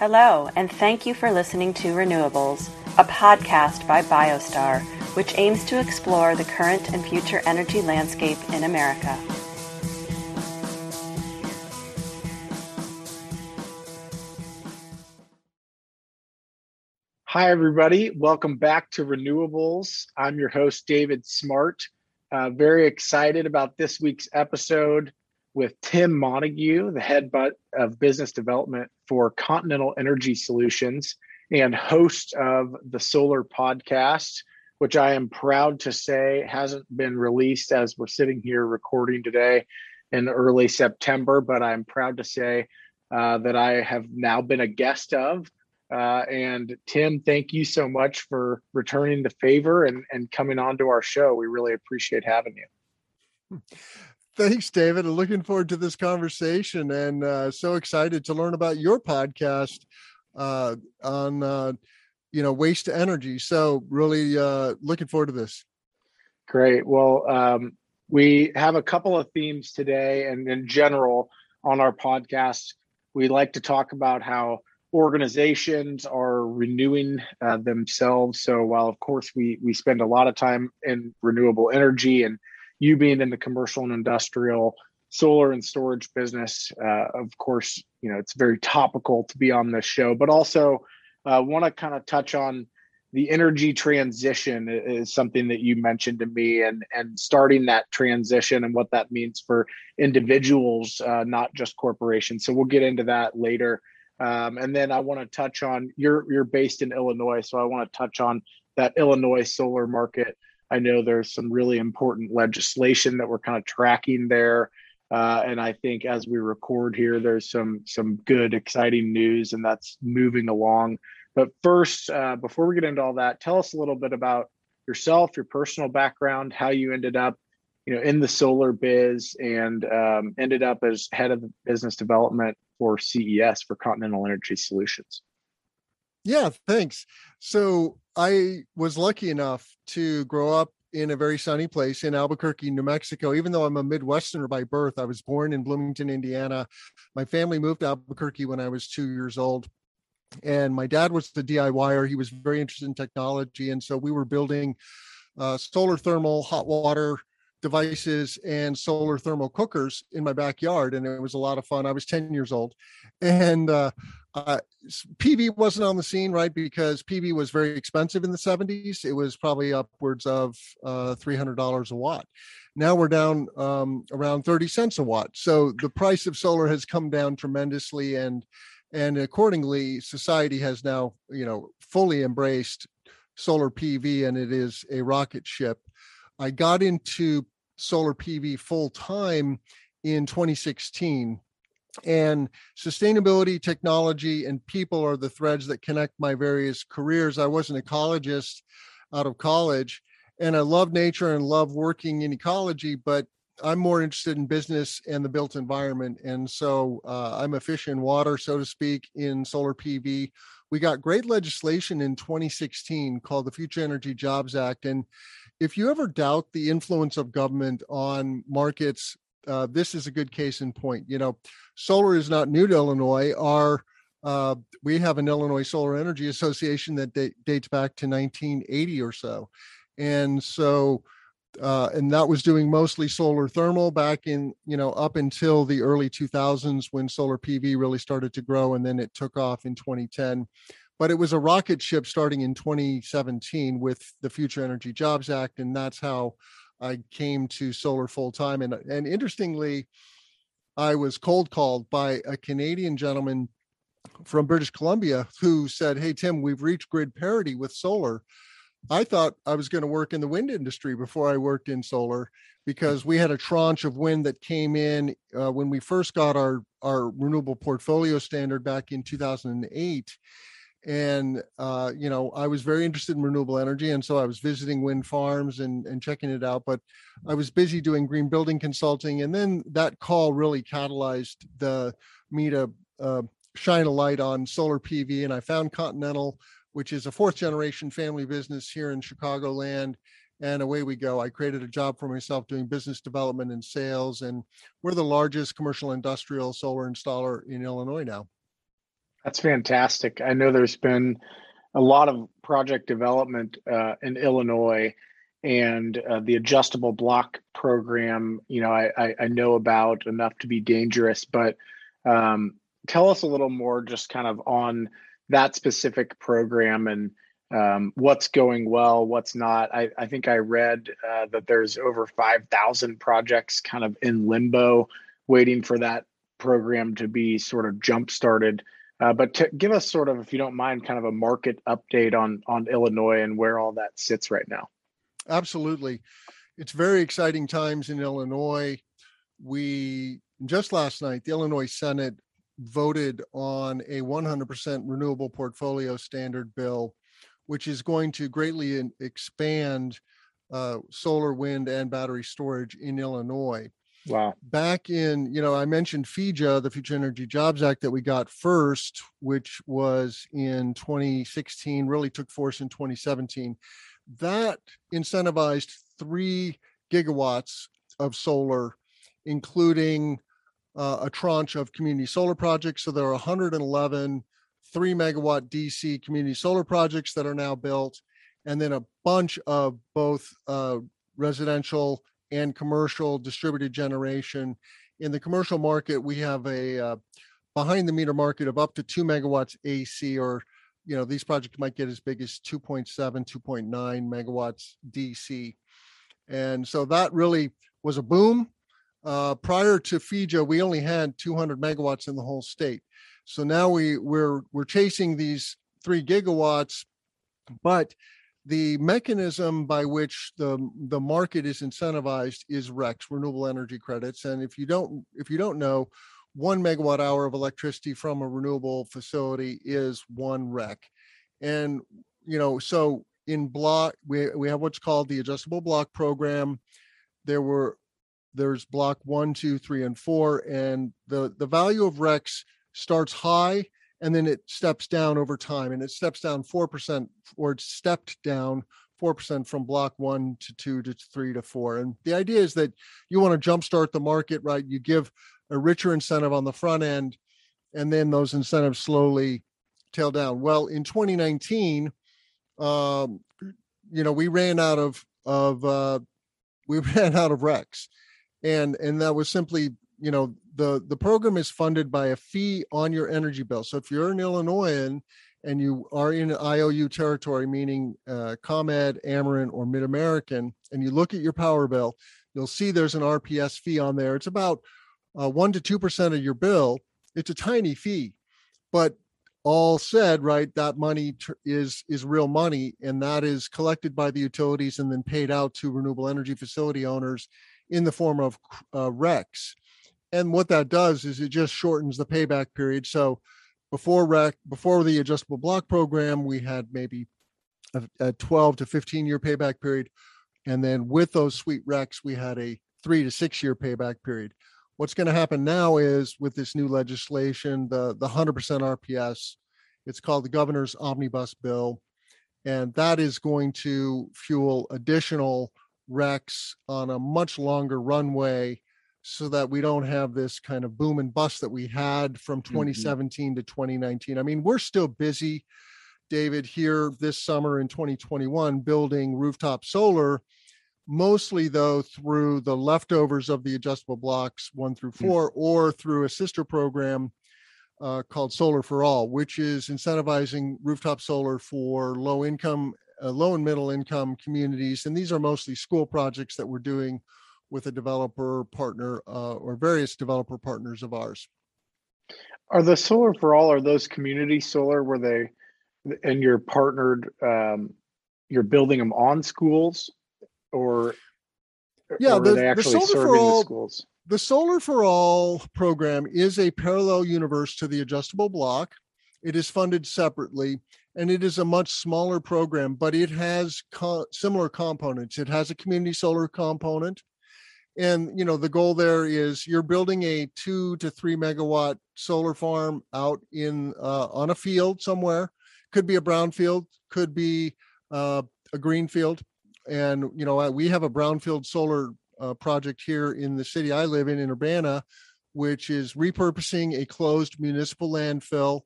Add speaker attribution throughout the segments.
Speaker 1: Hello, and thank you for listening to Renewables, a podcast by Biostar, which aims to explore the current and future energy landscape in America.
Speaker 2: Hi, everybody. Welcome back to Renewables. I'm your host, David Smart. Uh, very excited about this week's episode with Tim Montague, the head of business development for Continental Energy Solutions and host of the Solar Podcast, which I am proud to say hasn't been released as we're sitting here recording today in early September. But I'm proud to say uh, that I have now been a guest of uh, and Tim, thank you so much for returning the favor and, and coming on to our show. We really appreciate having you.
Speaker 3: Thanks, David. I'm looking forward to this conversation and uh, so excited to learn about your podcast uh, on, uh, you know, waste energy. So really uh, looking forward to this.
Speaker 2: Great. Well, um, we have a couple of themes today and in general on our podcast. We like to talk about how organizations are renewing uh, themselves. So while of course we we spend a lot of time in renewable energy, and you being in the commercial and industrial solar and storage business, uh, of course you know it's very topical to be on this show. But also uh, want to kind of touch on the energy transition is something that you mentioned to me and and starting that transition and what that means for individuals uh, not just corporations so we'll get into that later um, and then I want to touch on you're you're based in Illinois, so I want to touch on that Illinois solar market. I know there's some really important legislation that we're kind of tracking there. Uh, and I think as we record here, there's some some good, exciting news, and that's moving along. But first, uh, before we get into all that, tell us a little bit about yourself, your personal background, how you ended up, you know, in the solar biz, and um, ended up as head of business development for CES for Continental Energy Solutions.
Speaker 3: Yeah, thanks. So I was lucky enough to grow up in a very sunny place in Albuquerque, New Mexico. Even though I'm a Midwesterner by birth, I was born in Bloomington, Indiana. My family moved to Albuquerque when I was two years old. And my dad was the DIYer. He was very interested in technology. And so we were building uh, solar thermal hot water devices and solar thermal cookers in my backyard and it was a lot of fun. I was 10 years old and uh, uh, pv wasn't on the scene right because pv was very expensive in the 70s it was probably upwards of uh, $300 a watt. Now we're down um, around 30 cents a watt. So the price of solar has come down tremendously and and accordingly society has now you know fully embraced solar pv and it is a rocket ship I got into solar PV full time in 2016. And sustainability, technology, and people are the threads that connect my various careers. I was an ecologist out of college, and I love nature and love working in ecology, but I'm more interested in business and the built environment. And so uh, I'm a fish in water, so to speak, in solar PV. We got great legislation in 2016 called the Future Energy Jobs Act. And if you ever doubt the influence of government on markets, uh, this is a good case in point. You know, solar is not new to Illinois. Our uh, we have an Illinois Solar Energy Association that da- dates back to 1980 or so, and so uh, and that was doing mostly solar thermal back in you know up until the early 2000s when solar PV really started to grow, and then it took off in 2010 but it was a rocket ship starting in 2017 with the Future Energy Jobs Act, and that's how I came to solar full time. And and interestingly, I was cold called by a Canadian gentleman from British Columbia who said, "Hey Tim, we've reached grid parity with solar." I thought I was going to work in the wind industry before I worked in solar because we had a tranche of wind that came in uh, when we first got our our renewable portfolio standard back in 2008 and uh, you know i was very interested in renewable energy and so i was visiting wind farms and, and checking it out but i was busy doing green building consulting and then that call really catalyzed the me to uh, shine a light on solar pv and i found continental which is a fourth generation family business here in chicagoland and away we go i created a job for myself doing business development and sales and we're the largest commercial industrial solar installer in illinois now
Speaker 2: That's fantastic. I know there's been a lot of project development uh, in Illinois and uh, the adjustable block program. You know, I, I, I, know about enough to be dangerous, but um, tell us a little more just kind of on that specific program and um, what's going well, what's not. I, I think I read uh, that there's over 5,000 projects kind of in limbo waiting for that program to be sort of jump started. Uh, but to give us sort of, if you don't mind, kind of a market update on on Illinois and where all that sits right now.
Speaker 3: Absolutely, it's very exciting times in Illinois. We just last night, the Illinois Senate voted on a 100% renewable portfolio standard bill, which is going to greatly expand uh, solar, wind, and battery storage in Illinois.
Speaker 2: Wow.
Speaker 3: Back in, you know, I mentioned FEJA, the Future Energy Jobs Act that we got first, which was in 2016, really took force in 2017. That incentivized three gigawatts of solar, including uh, a tranche of community solar projects. So there are 111 three megawatt DC community solar projects that are now built, and then a bunch of both uh, residential and commercial distributed generation. In the commercial market, we have a uh, behind the meter market of up to two megawatts AC, or you know these projects might get as big as 2.7, 2.9 megawatts DC, and so that really was a boom. Uh, prior to FEJA, we only had 200 megawatts in the whole state. So now we we're we're chasing these three gigawatts, but the mechanism by which the the market is incentivized is RECs, renewable energy credits. And if you don't if you don't know, one megawatt hour of electricity from a renewable facility is one REC. And you know, so in block we we have what's called the adjustable block program. There were there's block one, two, three, and four, and the the value of RECs starts high and then it steps down over time and it steps down 4% or it stepped down 4% from block one to two to three to four. And the idea is that you want to jumpstart the market, right? You give a richer incentive on the front end, and then those incentives slowly tail down. Well, in 2019, um, you know, we ran out of of uh, we ran out of RECs, and and that was simply you know the the program is funded by a fee on your energy bill. So if you're an Illinoisan and you are in IOU territory, meaning uh, ComEd, Ameren, or Mid American, and you look at your power bill, you'll see there's an RPS fee on there. It's about uh, one to two percent of your bill. It's a tiny fee, but all said, right, that money tr- is is real money, and that is collected by the utilities and then paid out to renewable energy facility owners in the form of uh, RECs and what that does is it just shortens the payback period. So before rec before the adjustable block program, we had maybe a, a 12 to 15 year payback period. And then with those sweet RECs, we had a three to six year payback period. What's going to happen now is with this new legislation, the, the 100% RPS, it's called the governor's omnibus bill. And that is going to fuel additional RECs on a much longer runway so that we don't have this kind of boom and bust that we had from 2017 mm-hmm. to 2019. I mean, we're still busy, David, here this summer in 2021 building rooftop solar, mostly though through the leftovers of the adjustable blocks one through mm. four, mm-hmm. or through a sister program uh, called Solar for All, which is incentivizing rooftop solar for low income, uh, low and middle income communities. And these are mostly school projects that we're doing with a developer partner uh, or various developer partners of ours.
Speaker 2: Are the solar for all are those community solar where they and you're partnered um, you're building them on schools or
Speaker 3: yeah or the, they actually the solar for all, the schools? The Solar for All program is a parallel universe to the adjustable block. It is funded separately and it is a much smaller program, but it has co- similar components. It has a community solar component and you know the goal there is you're building a two to three megawatt solar farm out in uh, on a field somewhere could be a brown field could be uh, a green field and you know we have a brownfield solar uh, project here in the city i live in in urbana which is repurposing a closed municipal landfill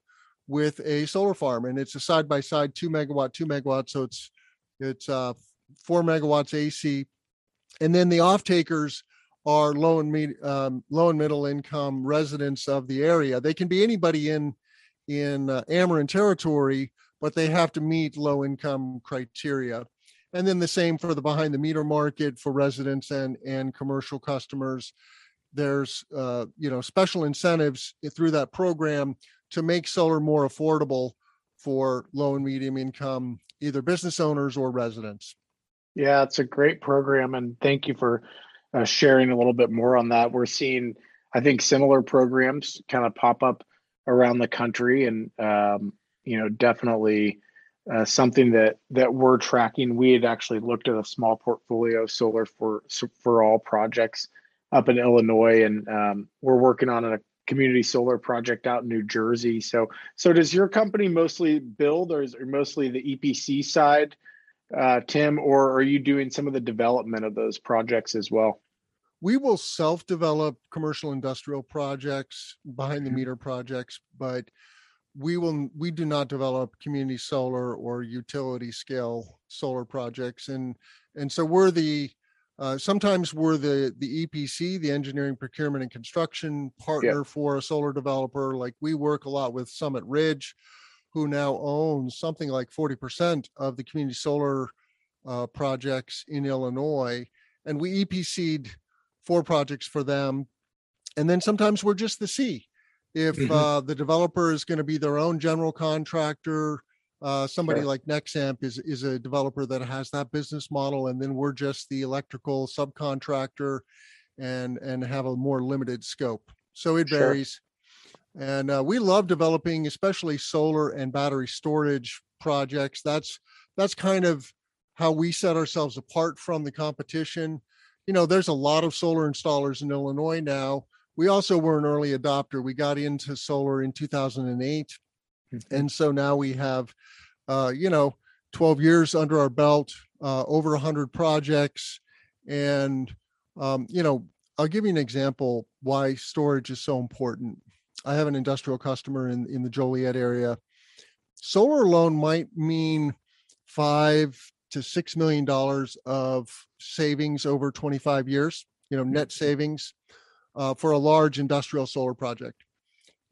Speaker 3: with a solar farm, and it's a side by side two megawatt, two megawatt. So it's it's uh, four megawatts AC, and then the off takers are low and med- um, low and middle income residents of the area. They can be anybody in in uh, Ameren territory, but they have to meet low income criteria. And then the same for the behind the meter market for residents and and commercial customers. There's uh, you know special incentives through that program to make solar more affordable for low and medium income either business owners or residents.
Speaker 2: Yeah, it's a great program, and thank you for uh, sharing a little bit more on that. We're seeing, I think, similar programs kind of pop up around the country, and um, you know, definitely uh, something that that we're tracking. We had actually looked at a small portfolio solar for for all projects up in Illinois, and um, we're working on a community solar project out in New Jersey. So, so does your company mostly build, or is it mostly the EPC side, uh, Tim, or are you doing some of the development of those projects as well?
Speaker 3: We will self-develop commercial industrial projects, behind the mm-hmm. meter projects, but we will we do not develop community solar or utility scale solar projects and and so we're the uh, sometimes we're the the EPC, the engineering, procurement, and construction partner for a solar developer. Like we work a lot with Summit Ridge, who now owns something like forty percent of the community solar uh, projects in Illinois, and we EPC'd four projects for them. And then sometimes we're just the C. If mm-hmm. uh, the developer is going to be their own general contractor, uh, somebody sure. like Nexamp is is a developer that has that business model, and then we're just the electrical subcontractor, and and have a more limited scope. So it varies, sure. and uh, we love developing, especially solar and battery storage projects. That's that's kind of how we set ourselves apart from the competition. You know, there's a lot of solar installers in Illinois now. We also were an early adopter. We got into solar in 2008 Mm-hmm. And so now we have, uh, you know, 12 years under our belt, uh, over 100 projects. And, um, you know, I'll give you an example why storage is so important. I have an industrial customer in, in the Joliet area. Solar alone might mean five to six million dollars of savings over 25 years, you know, net mm-hmm. savings uh, for a large industrial solar project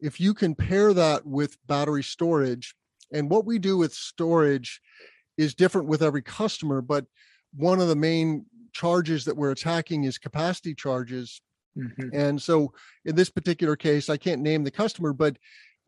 Speaker 3: if you compare that with battery storage, and what we do with storage is different with every customer, but one of the main charges that we're attacking is capacity charges. Mm-hmm. And so in this particular case, I can't name the customer, but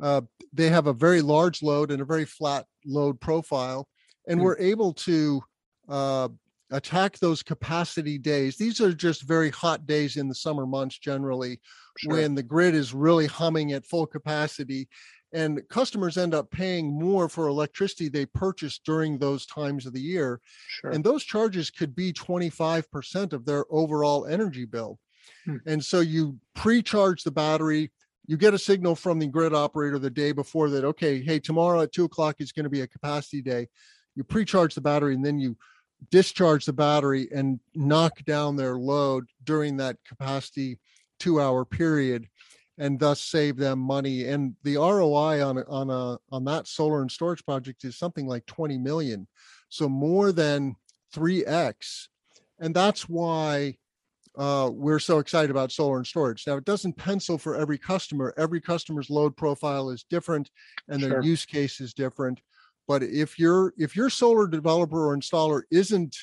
Speaker 3: uh, they have a very large load and a very flat load profile. And mm-hmm. we're able to uh, attack those capacity days. These are just very hot days in the summer months generally sure. when the grid is really humming at full capacity and customers end up paying more for electricity they purchase during those times of the year sure. and those charges could be 25% of their overall energy bill hmm. and so you pre-charge the battery you get a signal from the grid operator the day before that okay hey tomorrow at two o'clock is going to be a capacity day you pre-charge the battery and then you discharge the battery and knock down their load during that capacity two hour period and thus save them money. And the roi on on a on that solar and storage project is something like 20 million so more than 3x and that's why uh, we're so excited about solar and storage. Now it doesn't pencil for every customer. Every customer's load profile is different and their sure. use case is different but if your if your solar developer or installer isn't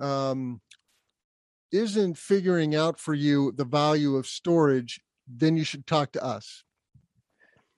Speaker 3: um, isn't figuring out for you the value of storage, then you should talk to us.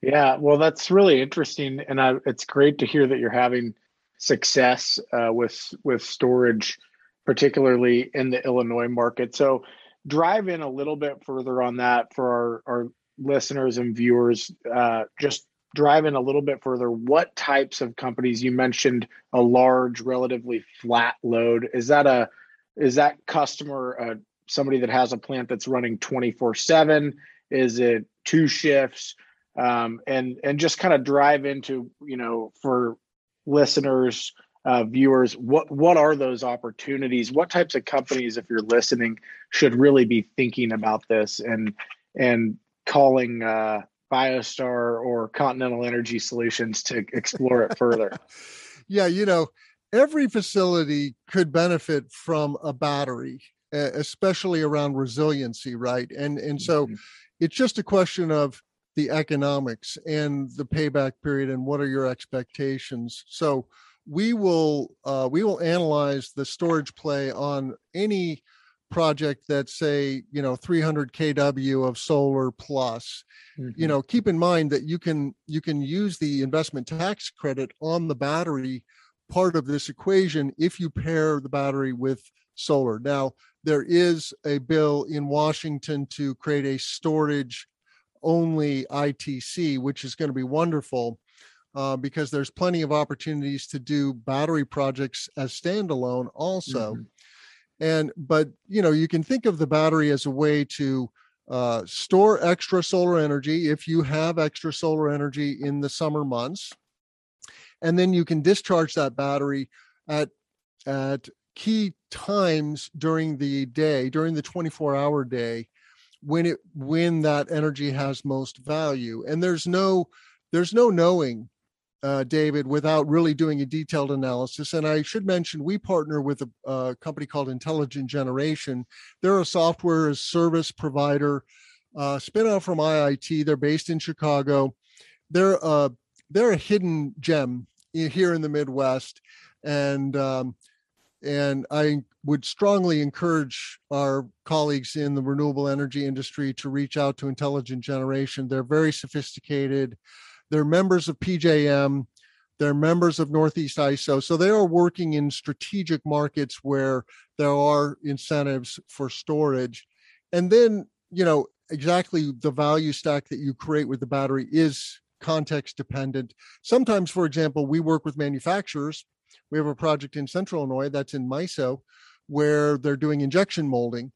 Speaker 2: Yeah, well, that's really interesting, and I, it's great to hear that you're having success uh, with with storage, particularly in the Illinois market. So, drive in a little bit further on that for our, our listeners and viewers. Uh, just drive in a little bit further. What types of companies you mentioned a large, relatively flat load? Is that a is that customer uh, somebody that has a plant that's running 24 7 is it two shifts um, and and just kind of drive into you know for listeners uh, viewers what what are those opportunities what types of companies if you're listening should really be thinking about this and and calling uh, BioStar or Continental Energy Solutions to explore it further.
Speaker 3: yeah, you know, every facility could benefit from a battery, especially around resiliency, right? And and so mm-hmm. it's just a question of the economics and the payback period and what are your expectations. So we will uh, we will analyze the storage play on any project that's say you know 300 kW of solar plus. Mm-hmm. You know, keep in mind that you can you can use the investment tax credit on the battery part of this equation if you pair the battery with solar. Now, there is a bill in Washington to create a storage only ITC, which is going to be wonderful uh, because there's plenty of opportunities to do battery projects as standalone also. Mm-hmm. And, but, you know, you can think of the battery as a way to uh, store extra solar energy if you have extra solar energy in the summer months. And then you can discharge that battery at at key times during the day during the 24 hour day when it when that energy has most value. And there's no there's no knowing uh, david without really doing a detailed analysis and i should mention we partner with a, a company called intelligent generation they're a software as service provider uh, spin out from iit they're based in chicago they're a they're a hidden gem here in the Midwest, and um, and I would strongly encourage our colleagues in the renewable energy industry to reach out to Intelligent Generation. They're very sophisticated. They're members of PJM. They're members of Northeast ISO. So they are working in strategic markets where there are incentives for storage. And then, you know, exactly the value stack that you create with the battery is context dependent. Sometimes, for example, we work with manufacturers. We have a project in Central Illinois that's in MISO where they're doing injection molding.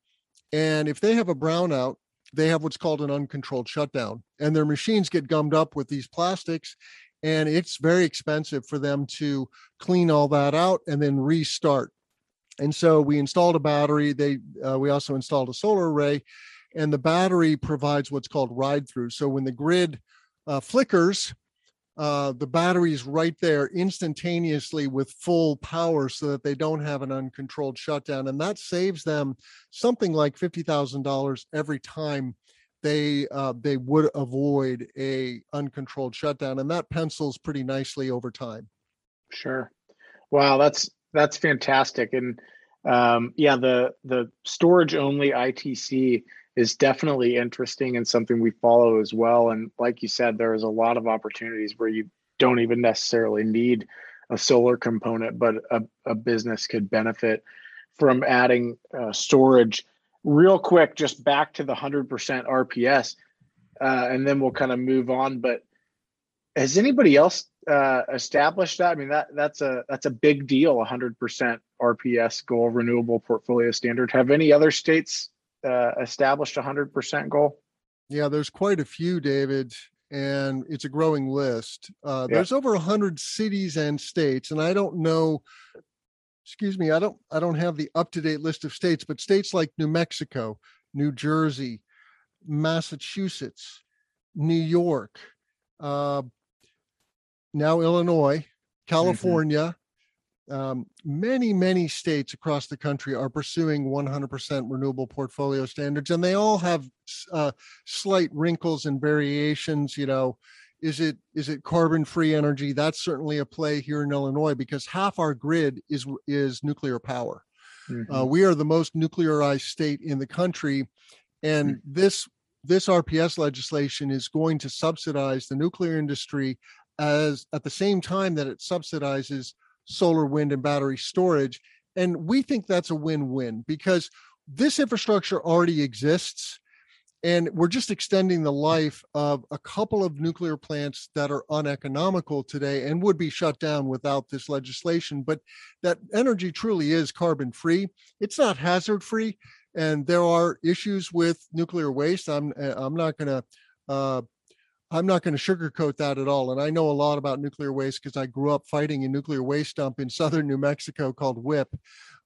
Speaker 3: And if they have a brownout, they have what's called an uncontrolled shutdown, and their machines get gummed up with these plastics. And it's very expensive for them to clean all that out and then restart. And so we installed a battery. They uh, we also installed a solar array, and the battery provides what's called ride through. So when the grid uh, flickers, uh, the batteries right there instantaneously with full power so that they don't have an uncontrolled shutdown. And that saves them something like $50,000 every time they uh, they would avoid a uncontrolled shutdown. And that pencils pretty nicely over time.
Speaker 2: Sure. Wow, that's that's fantastic. And um, yeah, the the storage only ITC is definitely interesting and something we follow as well. And like you said, there is a lot of opportunities where you don't even necessarily need a solar component, but a, a business could benefit from adding uh, storage. Real quick, just back to the 100% RPS, uh, and then we'll kind of move on. But has anybody else uh, established that? I mean, that that's a that's a big deal. 100% RPS goal, renewable portfolio standard. Have any other states uh, established a 100% goal?
Speaker 3: Yeah, there's quite a few, David, and it's a growing list. Uh, yeah. There's over 100 cities and states, and I don't know. Excuse me, I don't. I don't have the up-to-date list of states, but states like New Mexico, New Jersey, Massachusetts, New York, uh, now Illinois, mm-hmm. California, um, many, many states across the country are pursuing 100% renewable portfolio standards, and they all have uh, slight wrinkles and variations. You know, is it is it carbon free energy? That's certainly a play here in Illinois because half our grid is is nuclear power. Uh, mm-hmm. Uh, we are the most nuclearized state in the country, and mm-hmm. this this RPS legislation is going to subsidize the nuclear industry as at the same time that it subsidizes solar, wind, and battery storage. And we think that's a win win because this infrastructure already exists. And we're just extending the life of a couple of nuclear plants that are uneconomical today and would be shut down without this legislation. But that energy truly is carbon free. It's not hazard free. And there are issues with nuclear waste. I'm I'm not going to uh, I'm not going to sugarcoat that at all. And I know a lot about nuclear waste because I grew up fighting a nuclear waste dump in southern New Mexico called WIPP.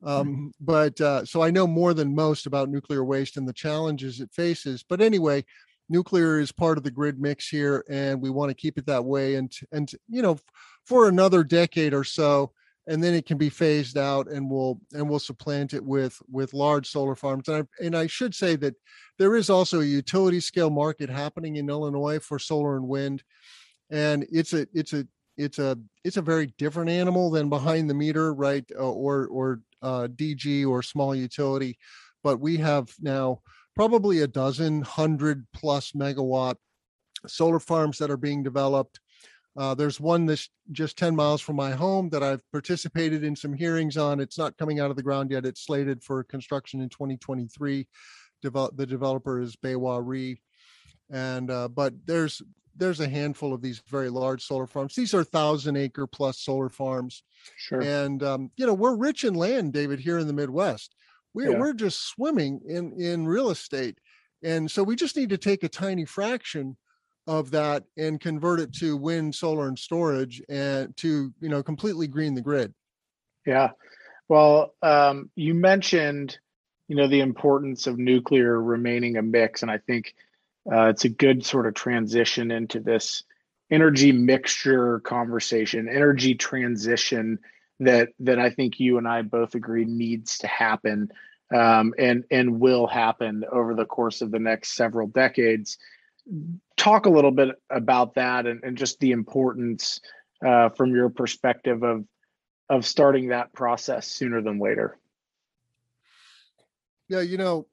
Speaker 3: Hmm. Um, but uh, so I know more than most about nuclear waste and the challenges it faces. But anyway, nuclear is part of the grid mix here, and we want to keep it that way. And and you know, for another decade or so, and then it can be phased out, and we'll and we'll supplant it with with large solar farms. And I, and I should say that there is also a utility scale market happening in Illinois for solar and wind, and it's a it's a it's a it's a very different animal than behind the meter, right? Uh, or or uh, DG or small utility, but we have now probably a dozen hundred plus megawatt solar farms that are being developed. Uh, there's one that's just 10 miles from my home that I've participated in some hearings on. It's not coming out of the ground yet. It's slated for construction in 2023. Devel- the developer is Baywa Re. And uh, but there's there's a handful of these very large solar farms. These are thousand acre plus solar farms.
Speaker 2: Sure.
Speaker 3: And um, you know we're rich in land, David, here in the Midwest. We're
Speaker 2: Yeah.
Speaker 3: we're just swimming in in real estate, and so we just need to take a tiny fraction of that and convert it to wind, solar, and storage, and to you know completely green the grid.
Speaker 2: Yeah. Well, um, you mentioned, you know, the importance of nuclear remaining a mix, and I think uh, it's a good sort of transition into this energy mixture conversation, energy transition that that I think you and I both agree needs to happen um, and and will happen over the course of the next several decades. Talk a little bit about that and, and just the importance uh, from your perspective of of starting that process sooner than later.
Speaker 3: Yeah, you know,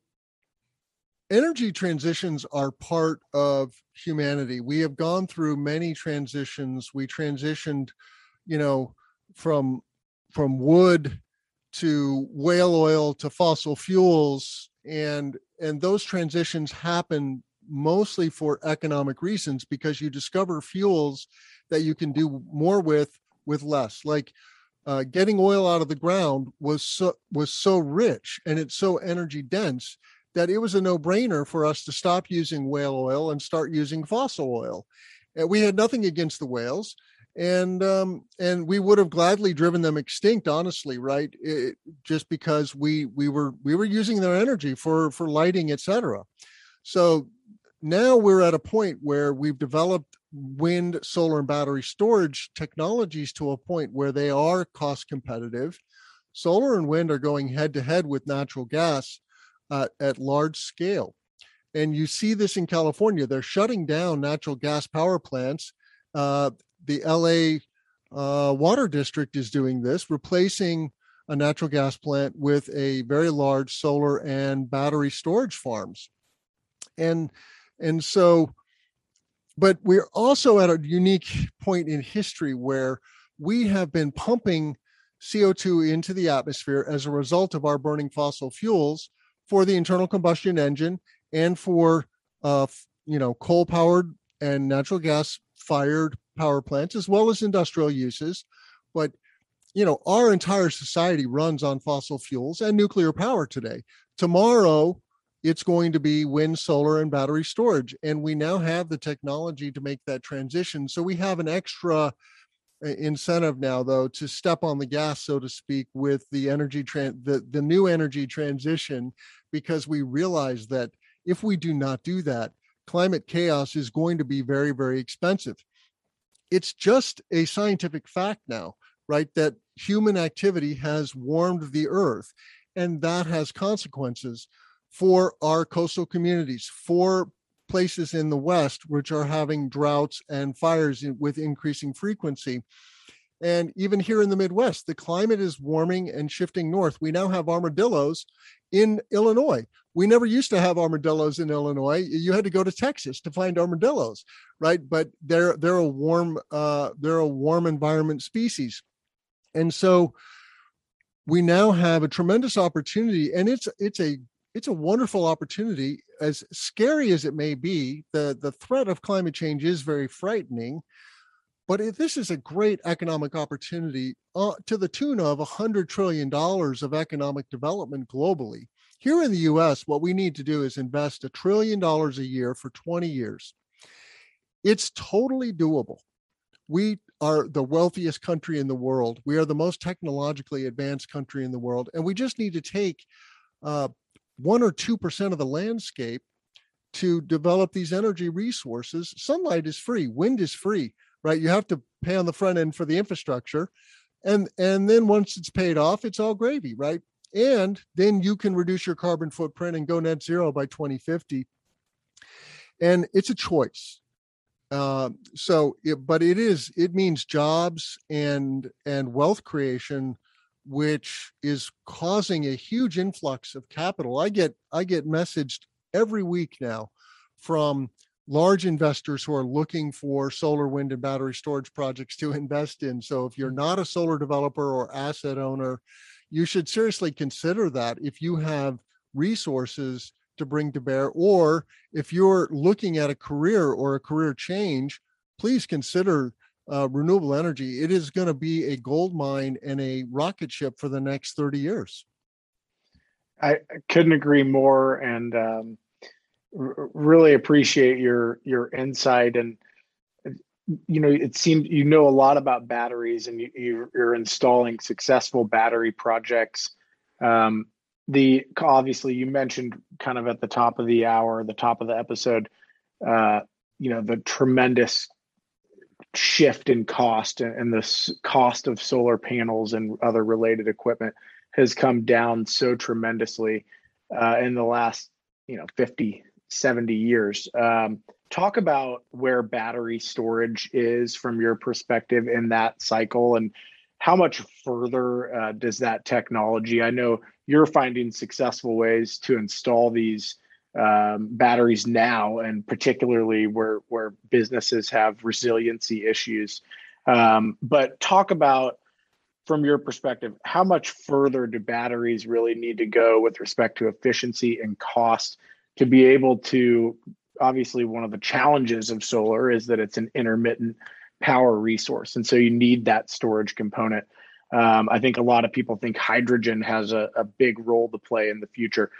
Speaker 3: energy transitions are part of humanity. We have gone through many transitions. We transitioned, you know, from from wood to whale oil to fossil fuels and and those transitions happen mostly for economic reasons because you discover fuels that you can do more with with less like uh, getting oil out of the ground was so was so rich and it's so energy dense that it was a no-brainer for us to stop using whale oil and start using fossil oil. And we had nothing against the whales, and um, and we would have gladly driven them extinct, honestly, right? It, just because we we were we were using their energy for for lighting, etc. So now we're at a point where we've developed wind, solar, and battery storage technologies to a point where they are cost competitive. Solar and wind are going head to head with natural gas uh, at large scale. And you see this in California. They're shutting down natural gas power plants. Uh, the LA uh, Water District is doing this, replacing a natural gas plant with a very large solar and battery storage farms. And and so, but we're also at a unique point in history where we have been pumping CO2 into the atmosphere as a result of our burning fossil fuels for the internal combustion engine and for uh, you know coal powered and natural gas fired power plants as well as industrial uses. But you know our entire society runs on fossil fuels and nuclear power today. Tomorrow it's going to be wind solar and battery storage and we now have the technology to make that transition. So we have an extra uh, incentive now though to step on the gas so to speak with the energy tran- the, the new energy transition because we realize that if we do not do that climate chaos is going to be very very expensive. It's just a scientific fact now right that human activity has warmed the earth and that has consequences for our coastal communities for places in the west which are having droughts and fires with increasing frequency. And even here in the midwest the climate is warming and shifting north. We now have armadillos in illinois. We never used to have armadillos in illinois. You had to go to texas to find armadillos right? But they're they're a warm uh, they're a warm environment species. And so we now have a tremendous opportunity and it's it's a it's a wonderful opportunity as scary as it may be the the threat of climate change is very frightening but this is a great economic opportunity uh, to the tune of $100 trillion of economic development globally. Here in the us what we need to do is invest a trillion dollars a year for 20 years. It's totally doable. We are the wealthiest country in the world. We are the most technologically advanced country in the world and we just need to take uh, one or two percent of the landscape to develop these energy resources. Sunlight is free, wind is free, right? You have to pay on the front end for the infrastructure. And and then once it's paid off, it's all gravy, right? And then you can reduce your carbon footprint and go net zero by 2050. And it's a choice. Uh, so, it, but it is it means jobs and and wealth creation, which is causing a huge influx of capital. I get I get messaged every week now from large investors who are looking for solar, wind, and battery storage projects to invest in. So if you're mm. not a solar developer or asset owner, you should seriously consider that if you have resources to bring to bear, or if you're looking at a career or a career change, please consider uh, renewable energy. It is going to be a gold mine and a rocket ship for the next 30 years.
Speaker 2: I couldn't agree more. And um, really appreciate your your insight and you know it seems you know a lot about batteries and you, you're installing successful battery projects um, the obviously you mentioned kind of at the top of the hour the top of the episode uh, you know the tremendous shift in cost and the cost of solar panels and other related equipment has come down so tremendously uh, in the last you know 50 70 years. Um, talk about where battery storage is from your perspective in that cycle and how much further uh, does that technology? I know you're finding successful ways to install these um, batteries now, and particularly where where businesses have resiliency issues. Um, but talk about from your perspective, how much further do batteries really need to go with respect to efficiency and cost to be able to obviously one of the challenges of solar is that it's an intermittent power resource and so you need that storage component um, i think a lot of people think hydrogen has a, a big role to play in the future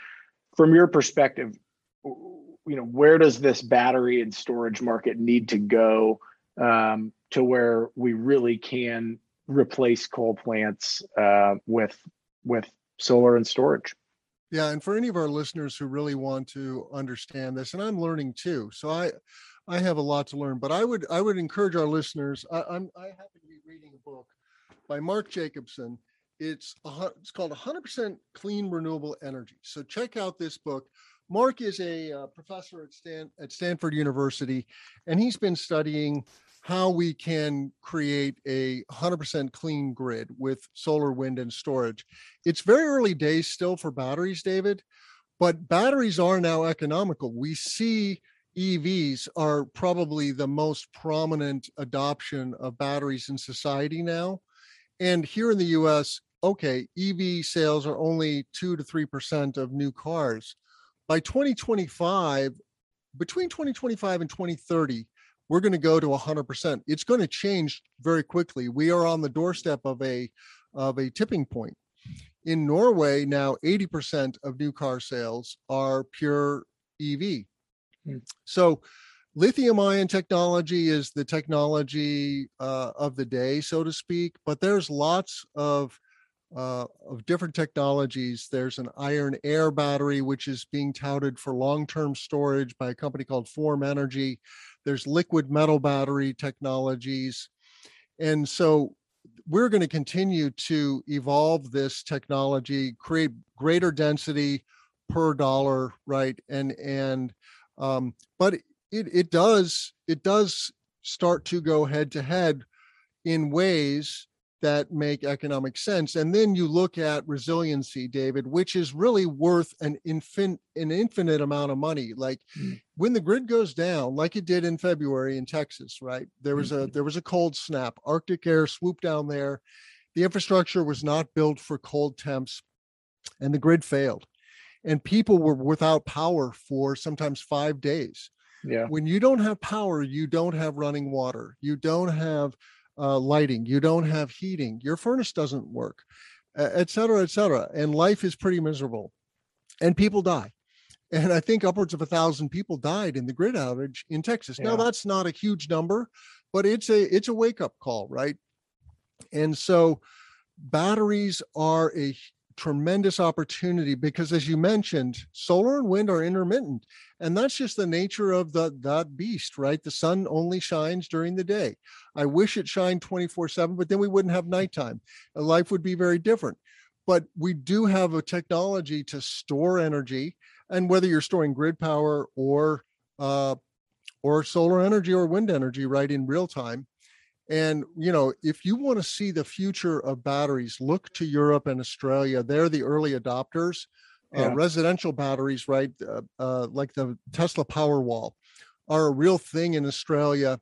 Speaker 2: from your perspective you know where does this battery and storage market need to go um, to where we really can replace coal plants uh, with with solar and storage
Speaker 3: yeah, and for any of our listeners who really want to understand this, and I'm learning too, so I I have a lot to learn. But I would I would encourage our listeners. I, I'm I happen to be reading a book by Mark Jacobson. It's a, it's called 100% Clean Renewable Energy. So check out this book. Mark is a uh, professor at Stan at Stanford University, and he's been studying how we can create a 100% clean grid with solar, wind, and storage. It's very early days still for batteries, David, but batteries are now economical. We see EVs are probably the most prominent adoption of batteries in society now. And here in the US, okay, EV sales are only 2 to 3% of new cars. By 2025, between 2025 and 2030, we're going to go to 100%. It's going to change very quickly. We are on the doorstep of a of a tipping point. In Norway now 80% of new car sales are pure EV. Hmm. So lithium ion technology is the technology uh, of the day so to speak, but there's lots of uh, of different technologies. There's an iron air battery, which is being touted for long term storage by a company called Form Energy. There's liquid metal battery technologies. And so we're going to continue to evolve this technology, create greater density per dollar, right? And, and, um, but it, it does, it does start to go head to head in ways that make economic sense. And then you look at resiliency, David, which is really worth an infin- an infinite amount of money. Like mm. when the grid goes down, like it did in February in Texas, right? There was mm-hmm. a there was a cold snap. Arctic air swooped down there. The infrastructure was not built for cold temps, and the grid failed. And people were without power for sometimes five days.
Speaker 2: Yeah.
Speaker 3: When you don't have power, you don't have running water. You don't have uh, lighting, you don't have heating, your furnace doesn't work, et cetera, et cetera. And life is pretty miserable and people die. And I think upwards of a thousand people died in the grid outage in Texas. Yeah. Now that's not a huge number, but it's a it's a wake up call, right? And so batteries are a tremendous opportunity because as you mentioned solar and wind are intermittent and that's just the nature of the that beast right? The sun only shines during the day. I wish it shined 24 7 but then we wouldn't have nighttime life would be very different. But we do have a technology to store energy and whether you're storing grid power or uh, or solar energy or wind energy right in real time and you know if you want to see the future of batteries look to europe and australia. They're the early adopters uh, yeah. uh, residential batteries right uh, uh, like the tesla powerwall are a real thing in australia.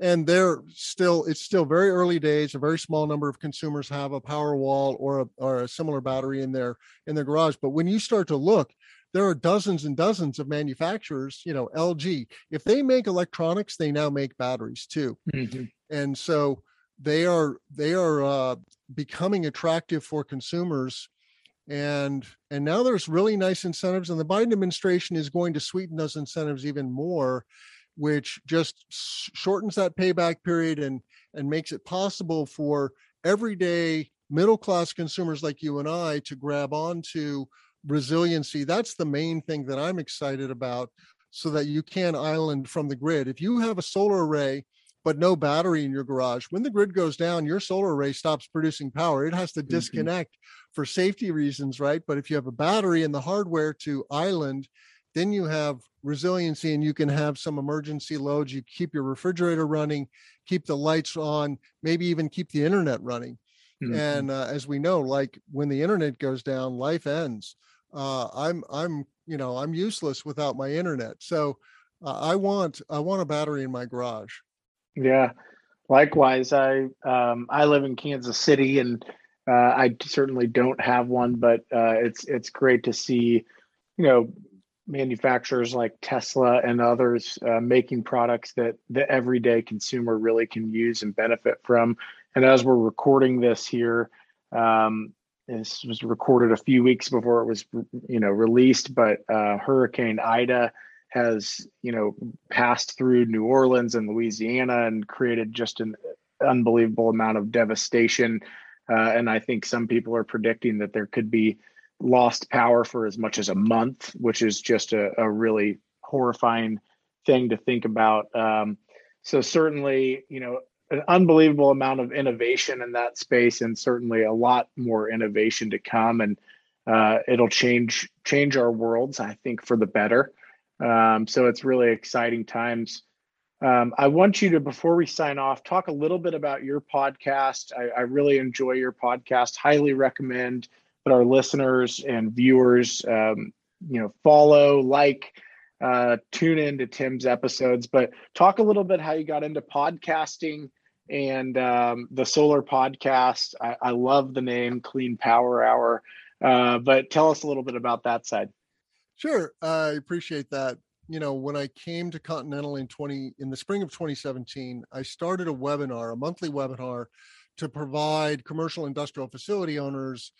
Speaker 3: And they're still it's still very early days. A very small number of consumers have a Powerwall or a, or a similar battery in their in their garage. But when you start to look there are dozens and dozens of manufacturers you know lg if they make electronics they now make batteries too. Mm-hmm. And so they are they are uh, becoming attractive for consumers and and now there's really nice incentives and the biden administration is going to sweeten those incentives even more which just shortens that payback period and and makes it possible for everyday middle class consumers like you and I to grab onto resiliency. That's the main thing that I'm excited about so that you can island from the grid. If you have a solar array but no battery in your garage, when the grid goes down, your solar array stops producing power. It has to mm-hmm. disconnect mm-hmm. for safety reasons, right? But if you have a battery and the hardware to island, then you have resiliency and you can have some emergency loads. You keep your refrigerator running, keep the lights on, maybe even keep the internet running. Mm-hmm. And uh, as we know, like when the internet goes down, life ends. Uh, I'm I'm you know I'm useless without my internet. So uh, I want I want a battery in my garage.
Speaker 2: Yeah, likewise. I um, I live in Kansas City and uh, I certainly don't have one, but uh, it's it's great to see you know manufacturers like Tesla and others uh, making products that the everyday consumer really can use and benefit from. And as we're recording this here, um, this was recorded a few weeks before it was, you know, released. But uh, Hurricane Ida has, you know, passed through New Orleans and Louisiana and created just an unbelievable amount of devastation. Uh, and I think some people are predicting that there could be lost power for as much as a month, which is just a, a really horrifying thing to think about. Um, so certainly, you know, an unbelievable amount of innovation in that space, and certainly a lot more innovation to come, and uh, it'll change change our worlds, I think, for the better. Um, so it's really exciting times. Um, I want you to, before we sign off, talk a little bit about your podcast. I, I really enjoy your podcast. Highly recommend that our listeners and viewers, um, you know, follow, like, uh, tune in to Tim's episodes. But talk a little bit how you got into podcasting and um, the solar podcast. I, I, love the name Clean Power Hour. Uh, but tell us a little bit about that side.
Speaker 3: Sure, I appreciate that. You know, when I came to Continental in 20 in the spring of 2017, I started a webinar, a monthly webinar to provide commercial industrial facility owners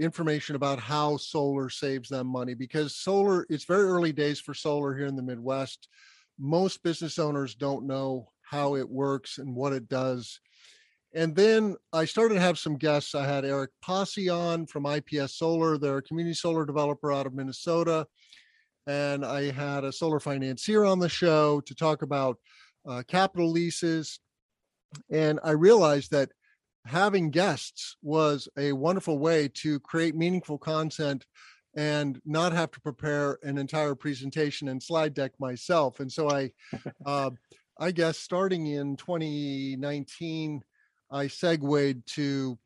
Speaker 3: information about how solar saves them money because solar it's very early days for solar here in the midwest most business owners don't know how it works and what it does and then i started to have some guests. I had eric Pasi on from ips solar. They're a community solar developer out of minnesota. And i had a solar financier on the show to talk about uh, capital leases. And i realized that having guests was a wonderful way to create meaningful content and not have to prepare an entire presentation and slide deck myself. And so I, uh, I guess starting in 2019, I segued to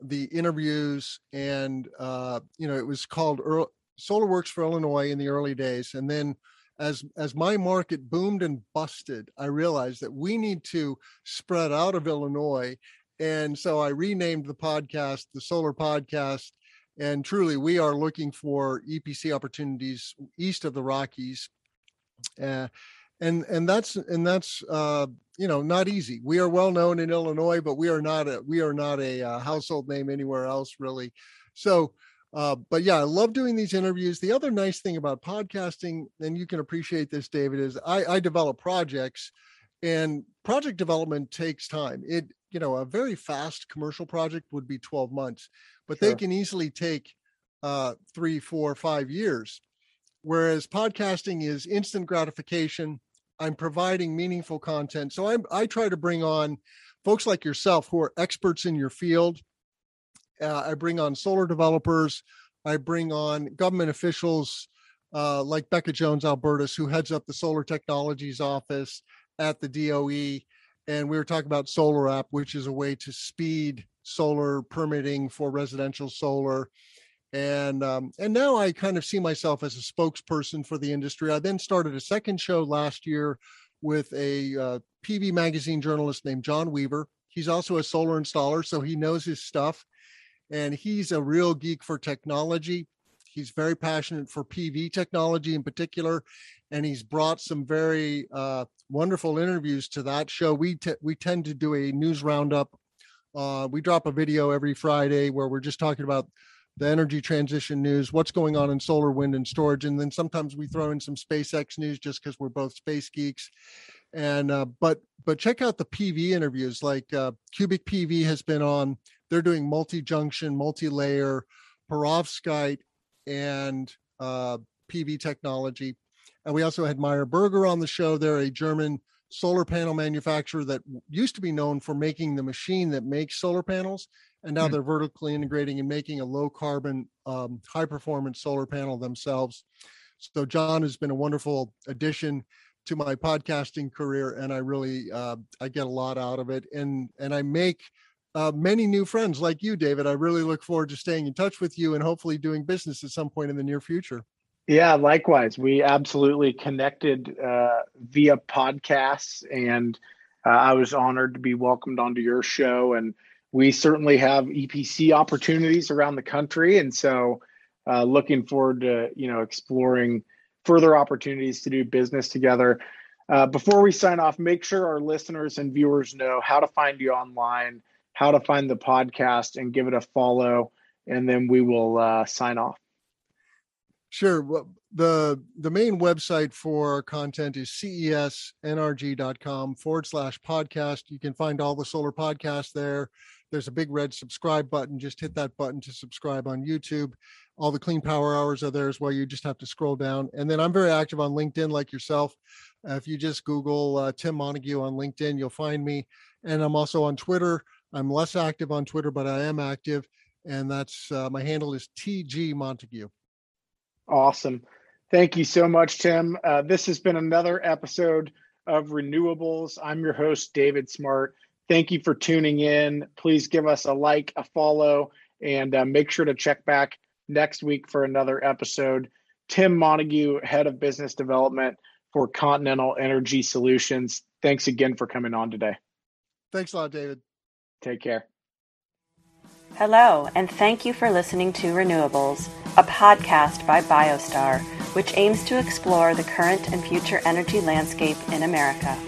Speaker 3: the interviews, and uh, you know it was called Solar SolarWorks for Illinois in the early days, and then as as my market boomed and busted, I realized that we need to spread out of Illinois and so I renamed the podcast the Solar Podcast. And truly, we are looking for EPC opportunities east of the Rockies. Uh, and and that's and that's uh, you know not easy. We are well known in Illinois, but we are not a we are not a uh, household name anywhere else really. So, uh, but yeah, I love doing these interviews. The other nice thing about podcasting, and you can appreciate this, David, is I, I develop projects, and project development takes time. It you know a very fast commercial project would be 12 months but sure. they can easily take uh, three, four, five years. Whereas podcasting is instant gratification. I'm providing meaningful content. So I'm, I try to bring on folks like yourself who are experts in your field. Uh, I bring on solar developers. I bring on government officials uh, like Becca Jones Albertus, who heads up the Solar Technologies Office at the DOE. And we were talking about Solar App, which is a way to speed solar permitting for residential solar. And um, and now I kind of see myself as a spokesperson for the industry. I then started a second show last year with a uh, PV magazine journalist named John Weaver. He's also a solar installer, so he knows his stuff. And he's a real geek for technology. He's very passionate for PV technology in particular, and he's brought some very uh, wonderful interviews to that show. We t- we tend to do a news roundup. Uh, we drop a video every Friday where we're just talking about the energy transition news, what's going on in solar, wind, and storage, and then sometimes we throw in some SpaceX news just because we're both space geeks. And uh, but but check out the PV interviews. Like uh, Cubic PV has been on. They're doing multi-junction, multi-layer, perovskite, and uh, PV technology. And we also had Meyer Burger on the show. They're a German solar panel manufacturer that used to be known for making the machine that makes solar panels. And now mm. they're vertically integrating and making a low carbon, um, high performance solar panel themselves. So, John has been a wonderful addition to my podcasting career and i really uh, i get a lot out of it and and i make uh, many new friends like you, David. I really look forward to staying in touch with you and hopefully doing business at some point in the near future.
Speaker 2: Yeah, likewise. We absolutely connected uh, via podcasts, and uh, I was honored to be welcomed onto your show. And we certainly have EPC opportunities around the country, and so uh, looking forward to you know exploring further opportunities to do business together. Uh, before we sign off, make sure our listeners and viewers know how to find you online how to find the podcast and give it a follow, and then we will uh, sign off.
Speaker 3: Sure. Well, the the main website for content is cesnrg.com forward slash podcast. You can find all the solar podcasts there. There's a big red subscribe button. Just hit that button to subscribe on YouTube. All the clean power hours are there as well. You just have to scroll down. And then I'm very active on LinkedIn, like yourself. Uh, if you just Google uh, Tim Montague on LinkedIn, you'll find me. And I'm also on Twitter. I'm less active on Twitter, but I am active, and that's uh, my handle is TG Montague.
Speaker 2: Awesome. Thank you so much, Tim. Uh, this has been another episode of Renewables. I'm your host, David Smart. Thank you for tuning in. Please give us a like, a follow, and uh, make sure to check back next week for another episode. Tim Montague, Head of Business Development for Continental Energy Solutions. Thanks again for coming on today.
Speaker 3: Thanks a lot, David.
Speaker 2: Take care.
Speaker 1: Hello, and thank you for listening to Renewables, a podcast by Biostar, which aims to explore the current and future energy landscape in America.